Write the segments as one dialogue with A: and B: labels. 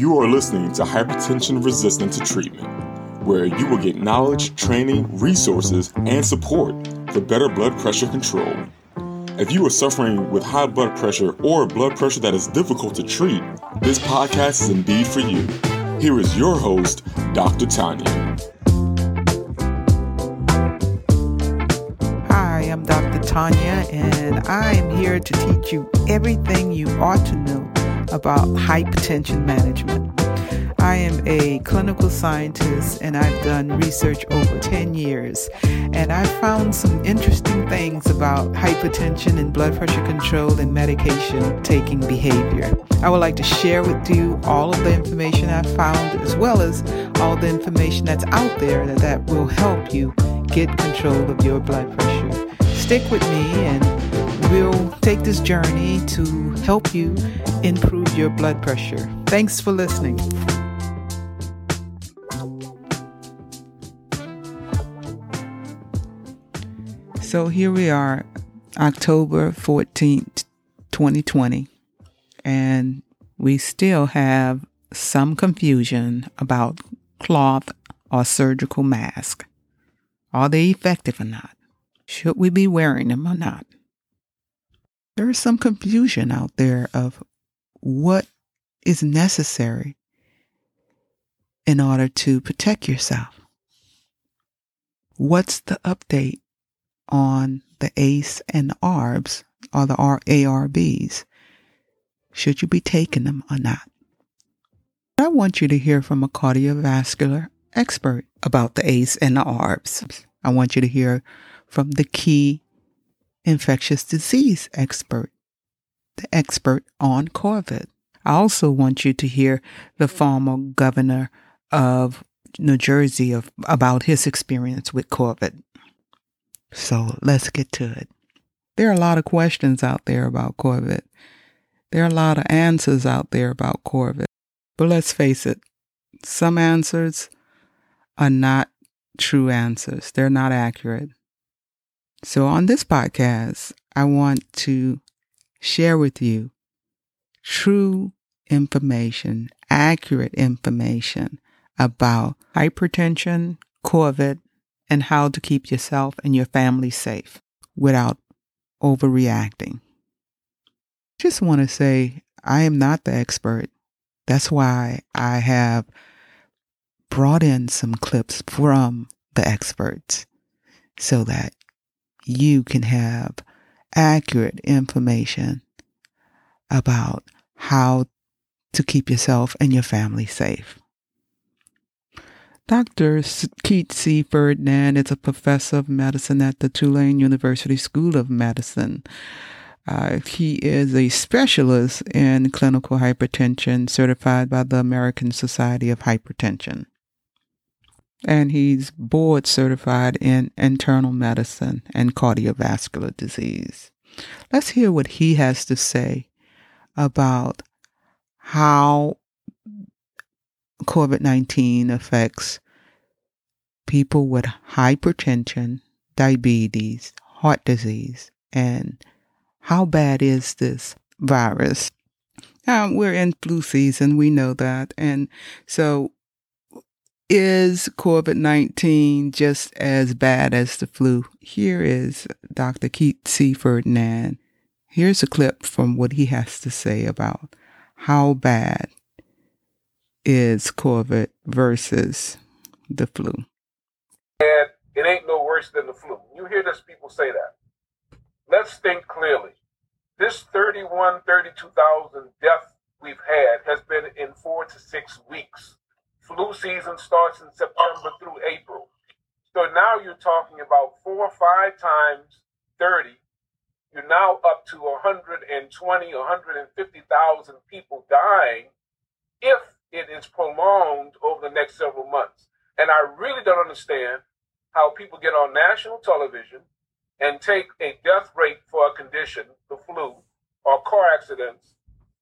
A: You are listening to Hypertension Resistant to Treatment, where you will get knowledge, training, resources, and support for better blood pressure control. If you are suffering with high blood pressure or blood pressure that is difficult to treat, this podcast is indeed for you. Here is your host, Dr. Tanya.
B: Hi, I'm Dr. Tanya, and I am here to teach you everything you ought to know about hypertension management. I am a clinical scientist and I've done research over 10 years. And I've found some interesting things about hypertension and blood pressure control and medication taking behavior. I would like to share with you all of the information I've found as well as all the information that's out there that, that will help you get control of your blood pressure. Stick with me and we'll take this journey to help you improve your blood pressure. Thanks for listening. So here we are, October 14th, 2020, and we still have some confusion about cloth or surgical mask. Are they effective or not? Should we be wearing them or not? There is some confusion out there of what is necessary in order to protect yourself. What's the update on the ACE and the ARBs or the ARBs. Should you be taking them or not? I want you to hear from a cardiovascular expert about the ACE and the ARBs. I want you to hear from the key infectious disease expert, the expert on COVID. I also want you to hear the former governor of New Jersey of, about his experience with COVID. So let's get to it. There are a lot of questions out there about COVID. There are a lot of answers out there about COVID. But let's face it, some answers are not true answers. They're not accurate. So on this podcast, I want to share with you true information, accurate information about hypertension, COVID, and how to keep yourself and your family safe without overreacting. Just want to say I am not the expert. That's why I have brought in some clips from the experts so that you can have accurate information about how to keep yourself and your family safe. Dr. Keith C. Ferdinand is a professor of medicine at the Tulane University School of Medicine. Uh, he is a specialist in clinical hypertension, certified by the American Society of Hypertension. And he's board certified in internal medicine and cardiovascular disease. Let's hear what he has to say about how COVID 19 affects people with hypertension, diabetes, heart disease, and how bad is this virus? Um, we're in flu season, we know that. And so, is COVID 19 just as bad as the flu? Here is Dr. Keith C. Ferdinand. Here's a clip from what he has to say about how bad is COVID versus the flu.
C: And it ain't no worse than the flu. You hear this people say that. Let's think clearly. This 31, 32,000 deaths we've had has been in four to six weeks. Flu season starts in September through April. So now you're talking about four or five times 30. You're now up to 120, 150,000 people dying if it is prolonged over the next several months. And I really don't understand how people get on national television and take a death rate for a condition, the flu, or car accidents,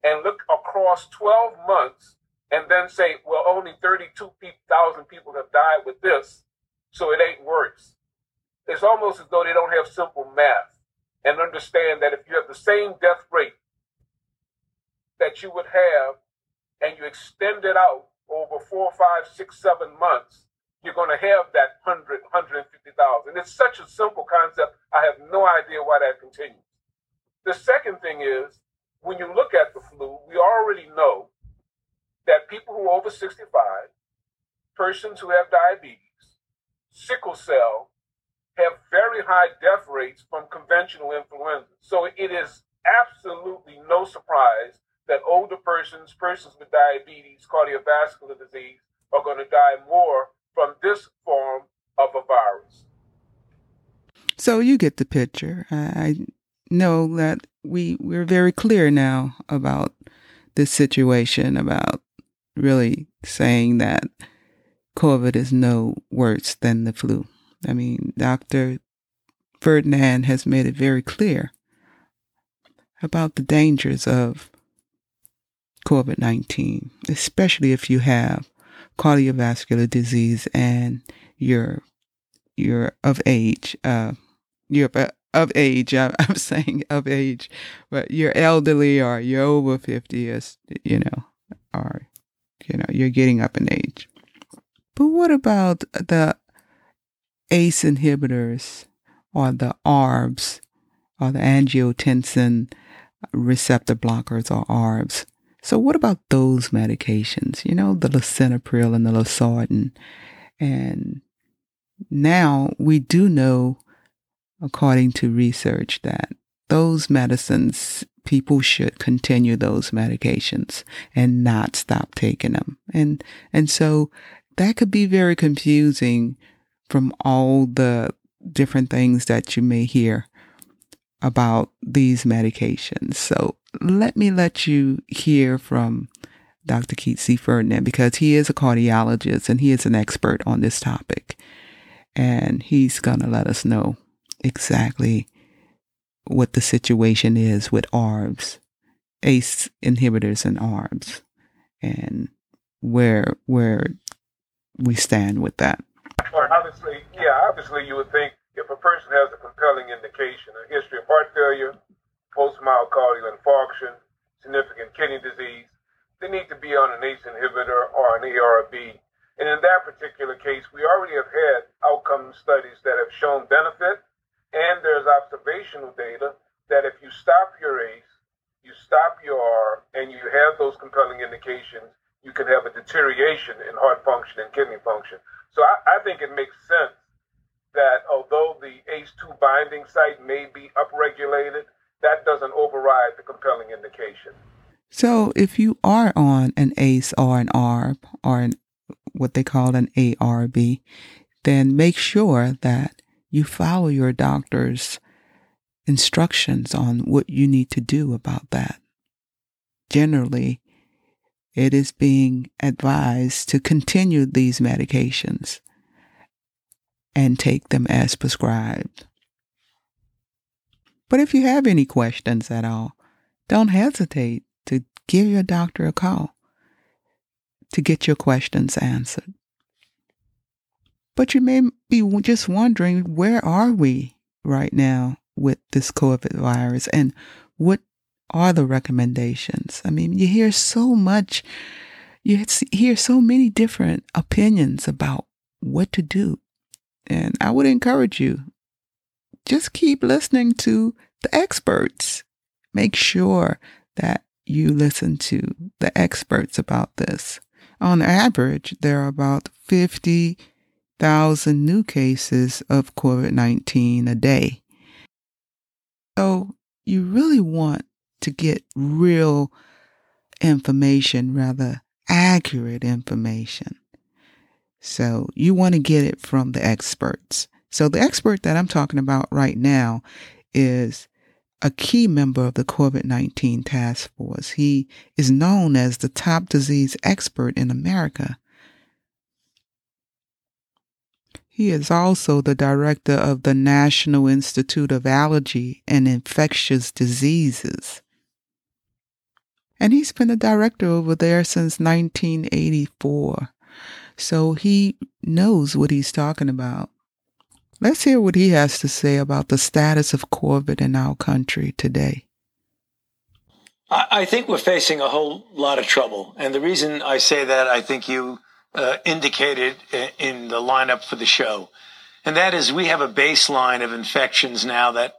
C: and look across 12 months and then say, well, only 32,000 people have died with this, so it ain't worse. It's almost as though they don't have simple math and understand that if you have the same death rate that you would have and you extend it out over four, five, six, seven months, you're going to have that 100, 150,000. It's such a simple concept. I have no idea why that continues. The second thing is when you look at the flu, we already know that people who are over 65, persons who have diabetes, sickle cell, have very high death rates from conventional influenza. So it is absolutely no surprise that older persons, persons with diabetes, cardiovascular disease, are going to die more from this form of a virus.
B: So you get the picture. I know that we we're very clear now about this situation about really saying that COVID is no worse than the flu. I mean, Dr. Ferdinand has made it very clear about the dangers of COVID 19, especially if you have cardiovascular disease and you're, you're of age. Uh, you're of age. I, am saying of age, but you're elderly or you're over 50, or, you know, or, you know, you're getting up in age. But what about the ACE inhibitors or the ARBs or the angiotensin receptor blockers or ARBs? So what about those medications? You know, the lisinopril and the losartan. And now we do know according to research, that those medicines, people should continue those medications and not stop taking them. And, and so that could be very confusing from all the different things that you may hear about these medications. So let me let you hear from Dr. Keith C. Ferdinand because he is a cardiologist and he is an expert on this topic. And he's going to let us know exactly what the situation is with ARBs, ACE inhibitors and ARBs, and where where we stand with that.
C: Obviously, yeah, obviously you would think if a person has a compelling indication, a history of heart failure, post-myocardial infarction, significant kidney disease, they need to be on an ACE inhibitor or an ARB. And in that particular case, we already have had outcome studies that have shown benefit and there's observational data that if you stop your ACE, you stop your and you have those compelling indications, you can have a deterioration in heart function and kidney function. So I, I think it makes sense that although the ACE2 binding site may be upregulated, that doesn't override the compelling indication.
B: So if you are on an ACE or an ARB or an, what they call an ARB, then make sure that you follow your doctor's instructions on what you need to do about that. Generally, it is being advised to continue these medications and take them as prescribed. But if you have any questions at all, don't hesitate to give your doctor a call to get your questions answered. But you may be just wondering where are we right now with this COVID virus and what are the recommendations? I mean, you hear so much, you hear so many different opinions about what to do. And I would encourage you just keep listening to the experts. Make sure that you listen to the experts about this. On average, there are about 50 thousand new cases of COVID 19 a day. So you really want to get real information, rather accurate information. So you want to get it from the experts. So the expert that I'm talking about right now is a key member of the COVID 19 task force. He is known as the top disease expert in America. He is also the director of the National Institute of Allergy and Infectious Diseases. And he's been a director over there since 1984. So he knows what he's talking about. Let's hear what he has to say about the status of COVID in our country today.
D: I, think we're facing a whole lot of trouble. And the reason I say that, I think you uh, indicated in the lineup for the show. And that is we have a baseline of infections now that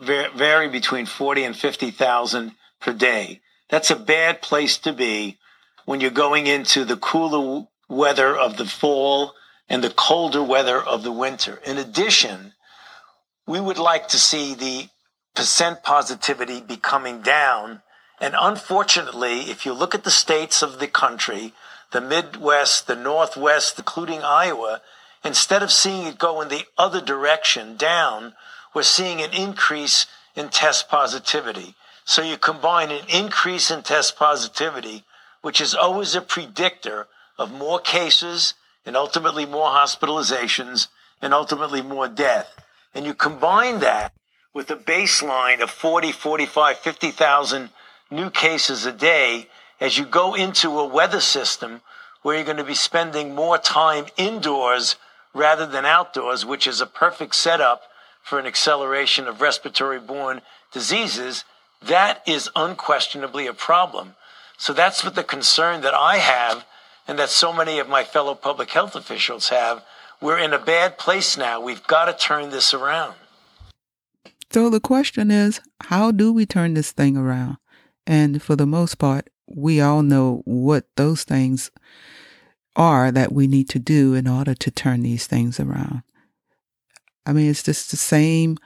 D: vary between 40 and 50,000 per day. That's a bad place to be when you're going into the cooler weather of the fall and the colder weather of the winter. In addition, we would like to see the percent positivity be coming down. And unfortunately, if you look at the states of the country, the Midwest, the Northwest, including Iowa, instead of seeing it go in the other direction down, we're seeing an increase in test positivity. So you combine an increase in test positivity, which is always a predictor of more cases and ultimately more hospitalizations and ultimately more death. And you combine that with a baseline of 40, 45, 50,000 new cases a day as you go into a weather system where you're going to be spending more time indoors rather than outdoors, which is a perfect setup for an acceleration of respiratory borne diseases, that is unquestionably a problem. So that's what the concern that I have and that so many of my fellow public health officials have. We're in a bad place now. We've got to turn this around.
B: So the question is, how do we turn this thing around? And for the most part, we all know what those things are that we need to do in order to turn these things around. I mean, it's just the same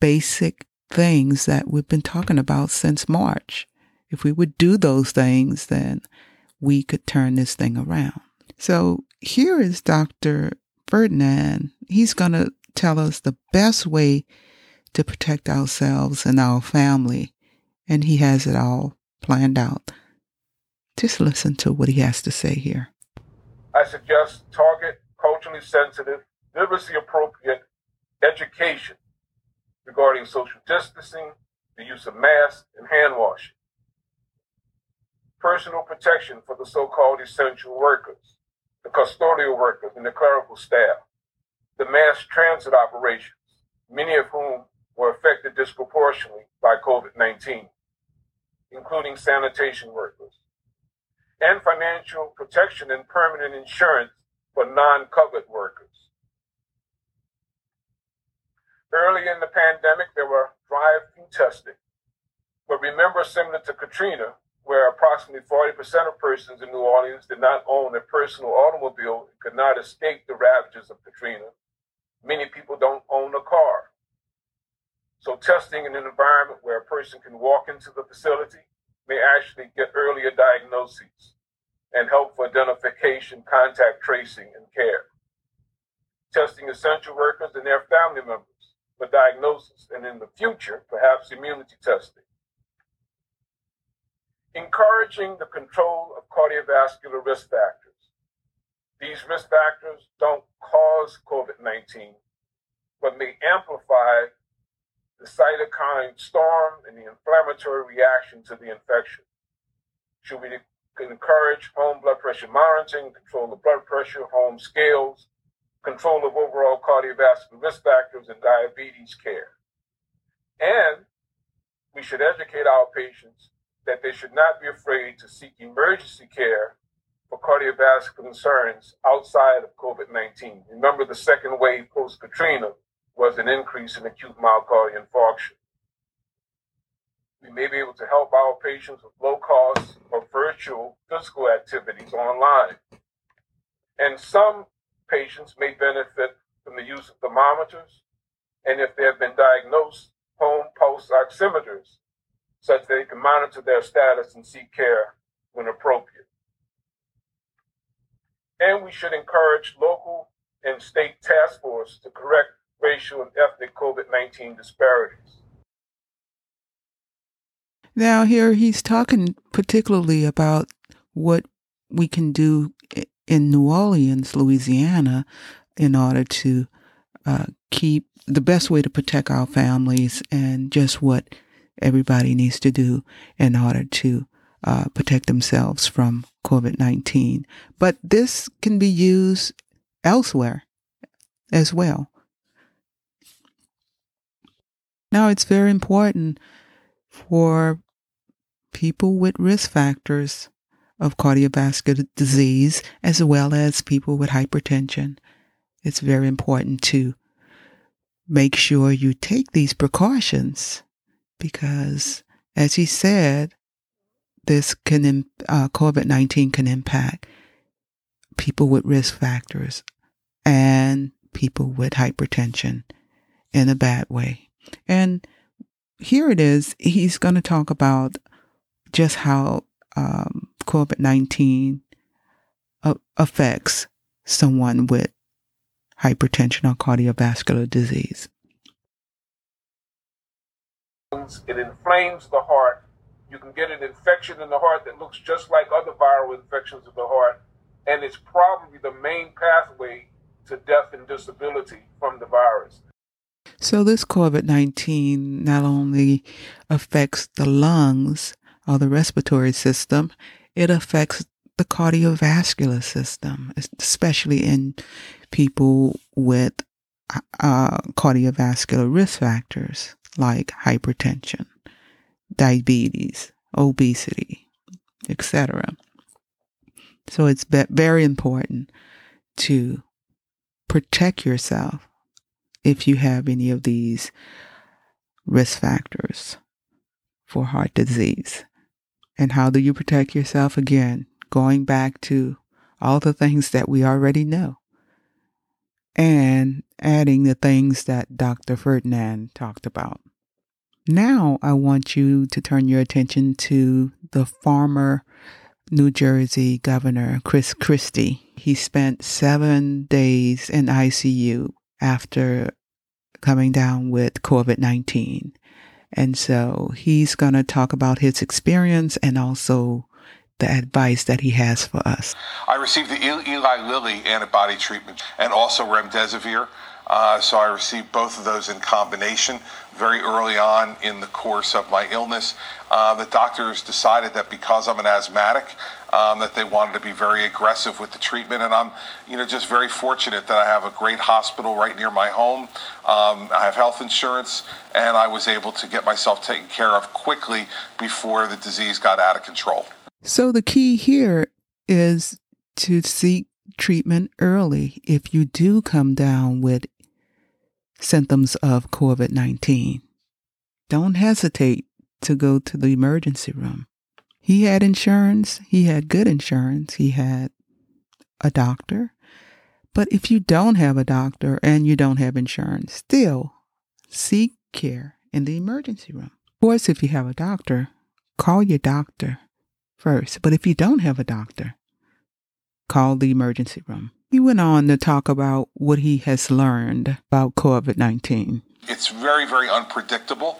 B: basic things that we've been talking about since March. If we would do those things, then we could turn this thing around. So here is Dr. Ferdinand. He's going to tell us the best way to protect ourselves and our family. And he has it all planned out. Just listen to what he has to say here.
C: I suggest target culturally sensitive, literacy appropriate education regarding social distancing, the use of masks, and hand washing. Personal protection for the so called essential workers, the custodial workers, and the clerical staff, the mass transit operations, many of whom were affected disproportionately by COVID 19, including sanitation workers, and financial protection and permanent insurance for non covered workers. Early in the pandemic, there were drive through testing. But remember, similar to Katrina, where approximately 40% of persons in New Orleans did not own a personal automobile and could not escape the ravages of Katrina, many people don't own a car. So, testing in an environment where a person can walk into the facility may actually get earlier diagnoses and help for identification, contact tracing, and care. Testing essential workers and their family members for diagnosis, and in the future, perhaps immunity testing. Encouraging the control of cardiovascular risk factors. These risk factors don't cause COVID 19, but may amplify cytokine storm and the inflammatory reaction to the infection. Should we encourage home blood pressure monitoring, control of blood pressure, home scales, control of overall cardiovascular risk factors, and diabetes care. And we should educate our patients that they should not be afraid to seek emergency care for cardiovascular concerns outside of COVID 19. Remember, the second wave post Katrina was an increase in acute myocardial infarction. We may be able to help our patients with low cost or virtual physical activities online. And some patients may benefit from the use of thermometers, and if they have been diagnosed, home pulse oximeters, such that they can monitor their status and seek care when appropriate. And we should encourage local and state task force to correct racial and ethnic COVID 19 disparities.
B: Now, here he's talking particularly about what we can do in New Orleans, Louisiana, in order to uh, keep the best way to protect our families and just what everybody needs to do in order to uh, protect themselves from COVID 19. But this can be used elsewhere as well. Now, it's very important for people with risk factors of cardiovascular disease as well as people with hypertension. It's very important to make sure you take these precautions because, as he said, this can uh, COVID nineteen can impact people with risk factors and people with hypertension in a bad way. And here it is. He's going to talk about just how um, COVID 19 uh, affects someone with hypertension or cardiovascular disease.
C: It inflames the heart. You can get an infection in the heart that looks just like other viral infections of the heart, and it's probably the main pathway to death and disability from the virus.
B: So, this COVID 19 not only affects the lungs or the respiratory system, it affects the cardiovascular system, especially in people with uh, cardiovascular risk factors like hypertension, diabetes, obesity, etc. So it's very important to protect yourself if you have any of these risk factors for heart disease. And how do you protect yourself? Again, going back to all the things that we already know and adding the things that Dr. Ferdinand talked about. Now, I want you to turn your attention to the former New Jersey Governor Chris Christie. He spent seven days in ICU after coming down with COVID 19. And so he's going to talk about his experience and also the advice that he has for us.
E: I received the Eli Lilly antibody treatment and also remdesivir. Uh, so I received both of those in combination very early on in the course of my illness. Uh, the doctors decided that because I'm an asthmatic, um, that they wanted to be very aggressive with the treatment, and I'm, you know, just very fortunate that I have a great hospital right near my home. Um, I have health insurance, and I was able to get myself taken care of quickly before the disease got out of control.
B: So the key here is to seek treatment early if you do come down with symptoms of COVID 19. Don't hesitate to go to the emergency room. He had insurance, he had good insurance, he had a doctor. But if you don't have a doctor and you don't have insurance, still seek care in the emergency room. Of course, if you have a doctor, call your doctor first. But if you don't have a doctor, call the emergency room. He went on to talk about what he has learned about COVID 19.
E: It's very, very unpredictable.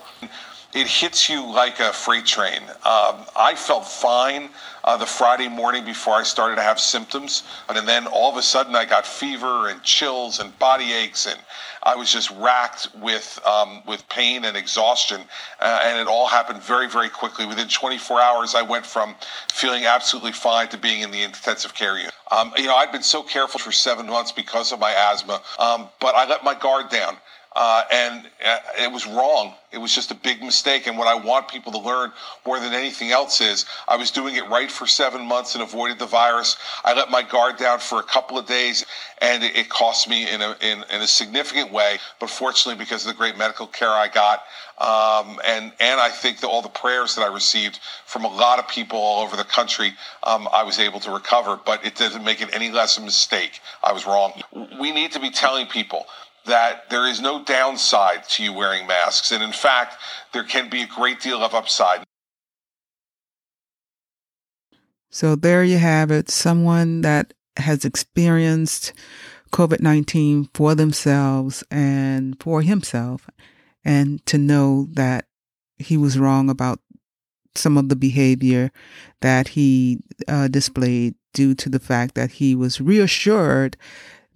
E: It hits you like a freight train. Um, I felt fine uh, the Friday morning before I started to have symptoms, and then all of a sudden I got fever and chills and body aches, and I was just racked with um, with pain and exhaustion, uh, and it all happened very, very quickly. Within 24 hours, I went from feeling absolutely fine to being in the intensive care unit. Um, you know, I'd been so careful for seven months because of my asthma, um, but I let my guard down. Uh, and uh, it was wrong. It was just a big mistake. And what I want people to learn more than anything else is I was doing it right for seven months and avoided the virus. I let my guard down for a couple of days, and it, it cost me in a, in, in, a significant way. But fortunately, because of the great medical care I got, um, and and I think that all the prayers that I received from a lot of people all over the country, um, I was able to recover. But it doesn't make it any less a mistake. I was wrong. We need to be telling people that there is no downside to you wearing masks. And in fact, there can be a great deal of upside.
B: So there you have it. Someone that has experienced COVID 19 for themselves and for himself, and to know that he was wrong about some of the behavior that he uh, displayed due to the fact that he was reassured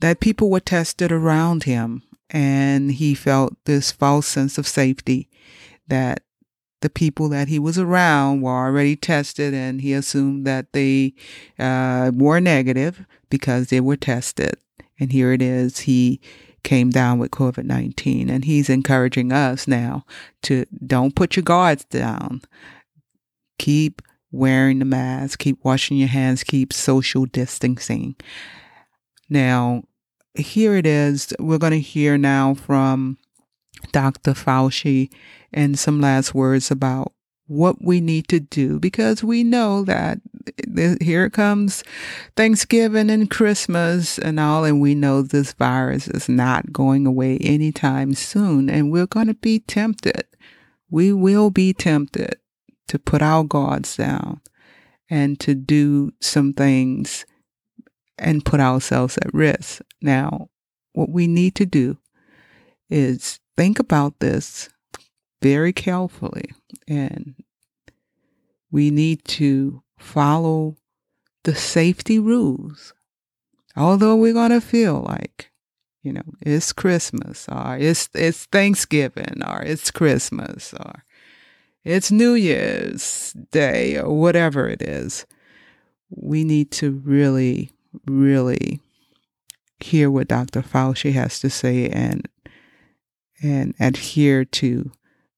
B: that people were tested around him and he felt this false sense of safety that the people that he was around were already tested and he assumed that they uh, were negative because they were tested. And here it is, he came down with COVID 19 and he's encouraging us now to don't put your guards down. keep wearing the mask, keep washing your hands, keep social distancing. Now, here it is. We're going to hear now from Dr. Fauci and some last words about what we need to do because we know that here comes Thanksgiving and Christmas and all, and we know this virus is not going away anytime soon, and we're going to be tempted. We will be tempted to put our guards down and to do some things and put ourselves at risk. Now, what we need to do is think about this very carefully and we need to follow the safety rules. Although we're going to feel like, you know, it's Christmas or it's, it's Thanksgiving or it's Christmas or it's New Year's Day or whatever it is, we need to really, really hear what Dr. Fauci has to say and and adhere to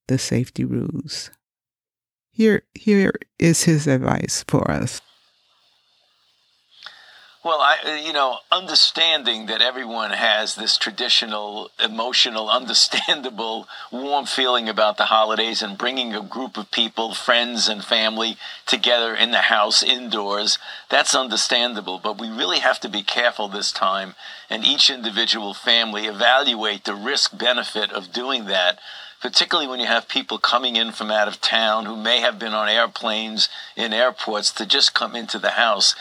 B: the safety rules. Here here is his advice for us.
F: Well, I, uh, you know, understanding that everyone has this traditional, emotional, understandable, warm feeling about the holidays and bringing a group of people, friends and family together in the house indoors, that's understandable. But we really have to be careful this time and each individual family evaluate the risk benefit of doing that particularly when you have people coming in from out of town who may have been on airplanes in airports to just come into the house.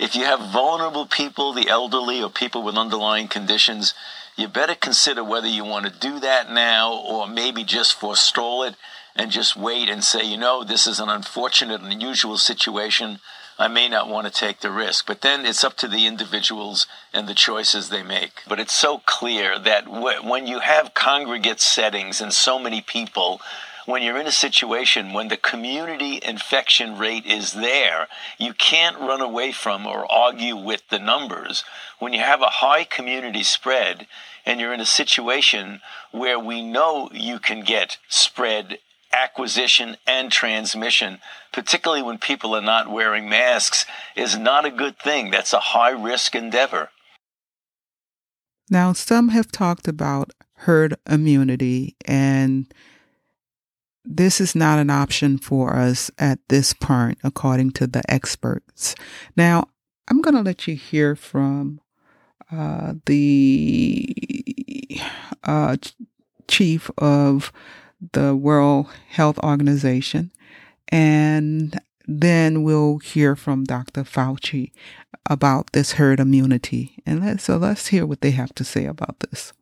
F: If you have vulnerable people, the elderly, or people with underlying conditions, you better consider whether you want to do that now or maybe just forestall it and just wait and say, you know, this is an unfortunate and unusual situation. I may not want to take the risk. But then it's up to the individuals and the choices they make. But it's so clear that when you have congregate settings and so many people, when you're in a situation when the community infection rate is there, you can't run away from or argue with the numbers. When you have a high community spread and you're in a situation where we know you can get spread acquisition and transmission, particularly when people are not wearing masks, is not a good thing. That's a high risk endeavor.
B: Now, some have talked about herd immunity and this is not an option for us at this point, according to the experts. Now, I'm going to let you hear from uh, the uh, chief of the World Health Organization, and then we'll hear from Dr. Fauci about this herd immunity. And let, so let's hear what they have to say about this.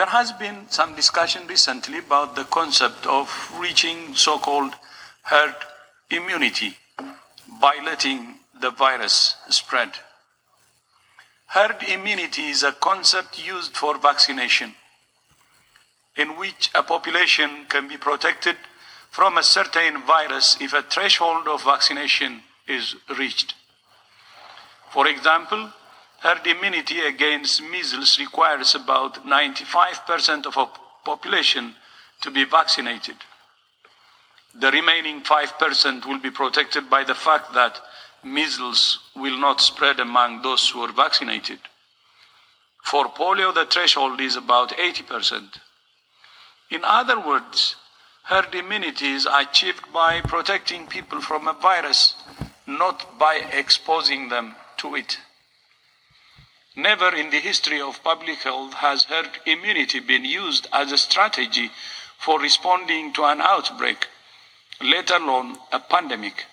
G: There has been some discussion recently about the concept of reaching so called herd immunity by letting the virus spread. Herd immunity is a concept used for vaccination, in which a population can be protected from a certain virus if a threshold of vaccination is reached. For example, herd immunity against measles requires about 95% of a population to be vaccinated. The remaining 5% will be protected by the fact that measles will not spread among those who are vaccinated. For polio, the threshold is about 80%. In other words, herd immunity is achieved by protecting people from a virus, not by exposing them to it. Never in the history of public health has herd immunity been used as a strategy for responding to an outbreak, let alone a pandemic.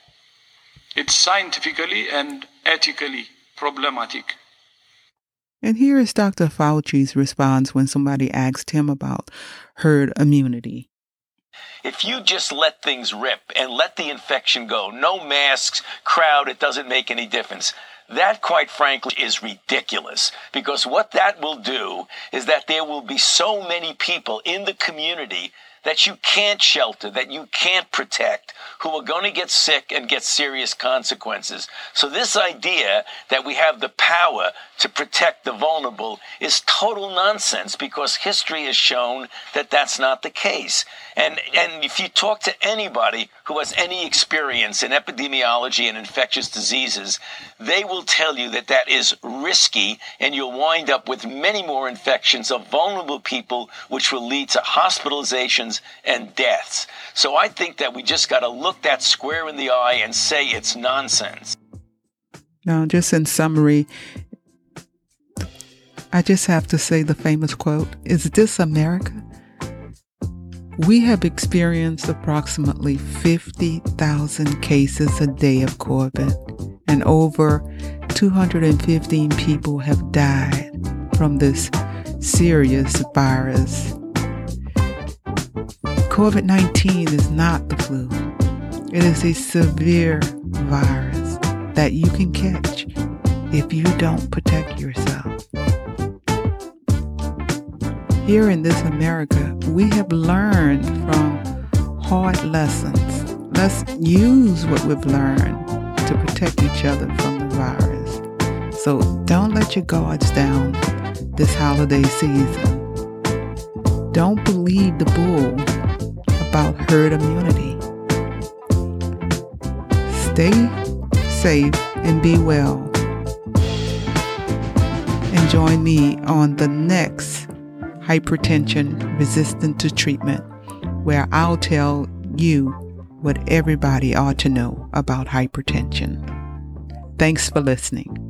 G: It's scientifically and ethically problematic.
B: And here is Dr. Fauci's response when somebody asked him about herd immunity.
F: If you just let things rip and let the infection go, no masks, crowd, it doesn't make any difference. That, quite frankly, is ridiculous because what that will do is that there will be so many people in the community that you can't shelter, that you can't protect, who are going to get sick and get serious consequences. So this idea that we have the power to protect the vulnerable is total nonsense because history has shown that that's not the case. And, and if you talk to anybody who has any experience in epidemiology and infectious diseases, they will tell you that that is risky and you'll wind up with many more infections of vulnerable people, which will lead to hospitalizations and deaths. So I think that we just got to look that square in the eye and say it's nonsense.
B: Now, just in summary, I just have to say the famous quote Is this America? We have experienced approximately 50,000 cases a day of COVID, and over 215 people have died from this serious virus. COVID 19 is not the flu, it is a severe virus that you can catch if you don't protect yourself. Here in this America, we have learned from hard lessons. Let's use what we've learned to protect each other from the virus. So don't let your guards down this holiday season. Don't believe the bull about herd immunity. Stay safe and be well. And join me on the next hypertension resistant to treatment, where I'll tell you what everybody ought to know about hypertension. Thanks for listening.